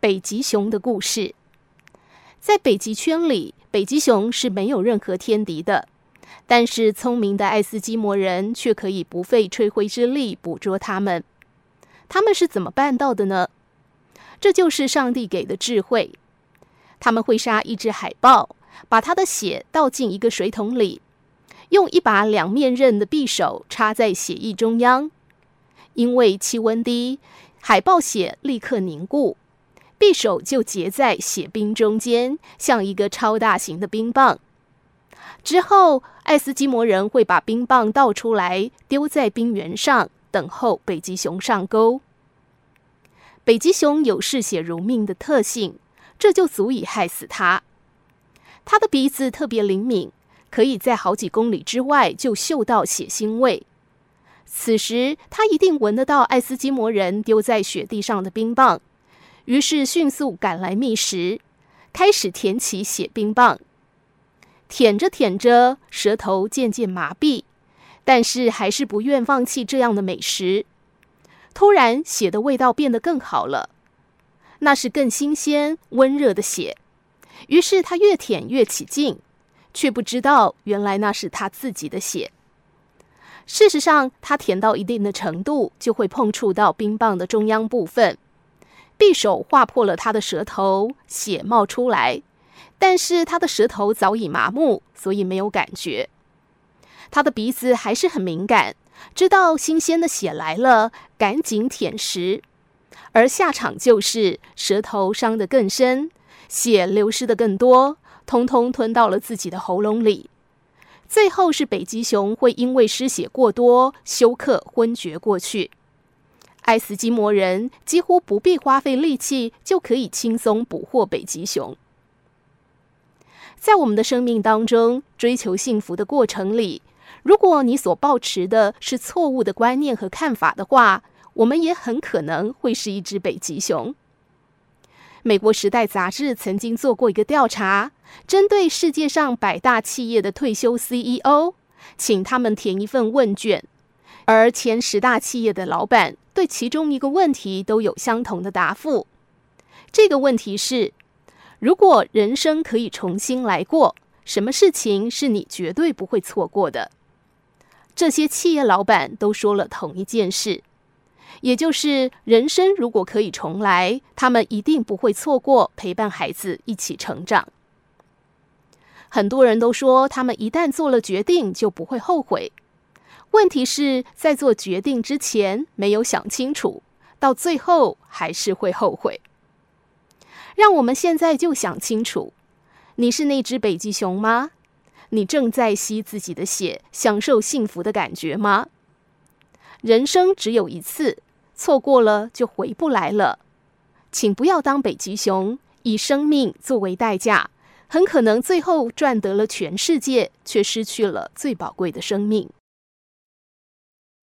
北极熊的故事。在北极圈里，北极熊是没有任何天敌的，但是聪明的爱斯基摩人却可以不费吹灰之力捕捉它们。他们是怎么办到的呢？这就是上帝给的智慧。他们会杀一只海豹，把它的血倒进一个水桶里，用一把两面刃的匕首插在血液中央。因为气温低，海豹血立刻凝固。匕首就结在血冰中间，像一个超大型的冰棒。之后，爱斯基摩人会把冰棒倒出来，丢在冰原上，等候北极熊上钩。北极熊有嗜血如命的特性，这就足以害死它。它的鼻子特别灵敏，可以在好几公里之外就嗅到血腥味。此时，它一定闻得到爱斯基摩人丢在雪地上的冰棒。于是迅速赶来觅食，开始舔起血冰棒。舔着舔着，舌头渐渐麻痹，但是还是不愿放弃这样的美食。突然，血的味道变得更好了，那是更新鲜、温热的血。于是他越舔越起劲，却不知道原来那是他自己的血。事实上，他舔到一定的程度，就会碰触到冰棒的中央部分。匕首划破了他的舌头，血冒出来，但是他的舌头早已麻木，所以没有感觉。他的鼻子还是很敏感，知道新鲜的血来了，赶紧舔食。而下场就是舌头伤得更深，血流失得更多，通通吞到了自己的喉咙里。最后是北极熊会因为失血过多，休克昏厥过去。爱斯基摩人几乎不必花费力气，就可以轻松捕获北极熊。在我们的生命当中，追求幸福的过程里，如果你所抱持的是错误的观念和看法的话，我们也很可能会是一只北极熊。美国《时代》杂志曾经做过一个调查，针对世界上百大企业的退休 CEO，请他们填一份问卷，而前十大企业的老板。对其中一个问题都有相同的答复。这个问题是：如果人生可以重新来过，什么事情是你绝对不会错过的？这些企业老板都说了同一件事，也就是人生如果可以重来，他们一定不会错过陪伴孩子一起成长。很多人都说，他们一旦做了决定，就不会后悔。问题是在做决定之前没有想清楚，到最后还是会后悔。让我们现在就想清楚：你是那只北极熊吗？你正在吸自己的血，享受幸福的感觉吗？人生只有一次，错过了就回不来了。请不要当北极熊，以生命作为代价，很可能最后赚得了全世界，却失去了最宝贵的生命。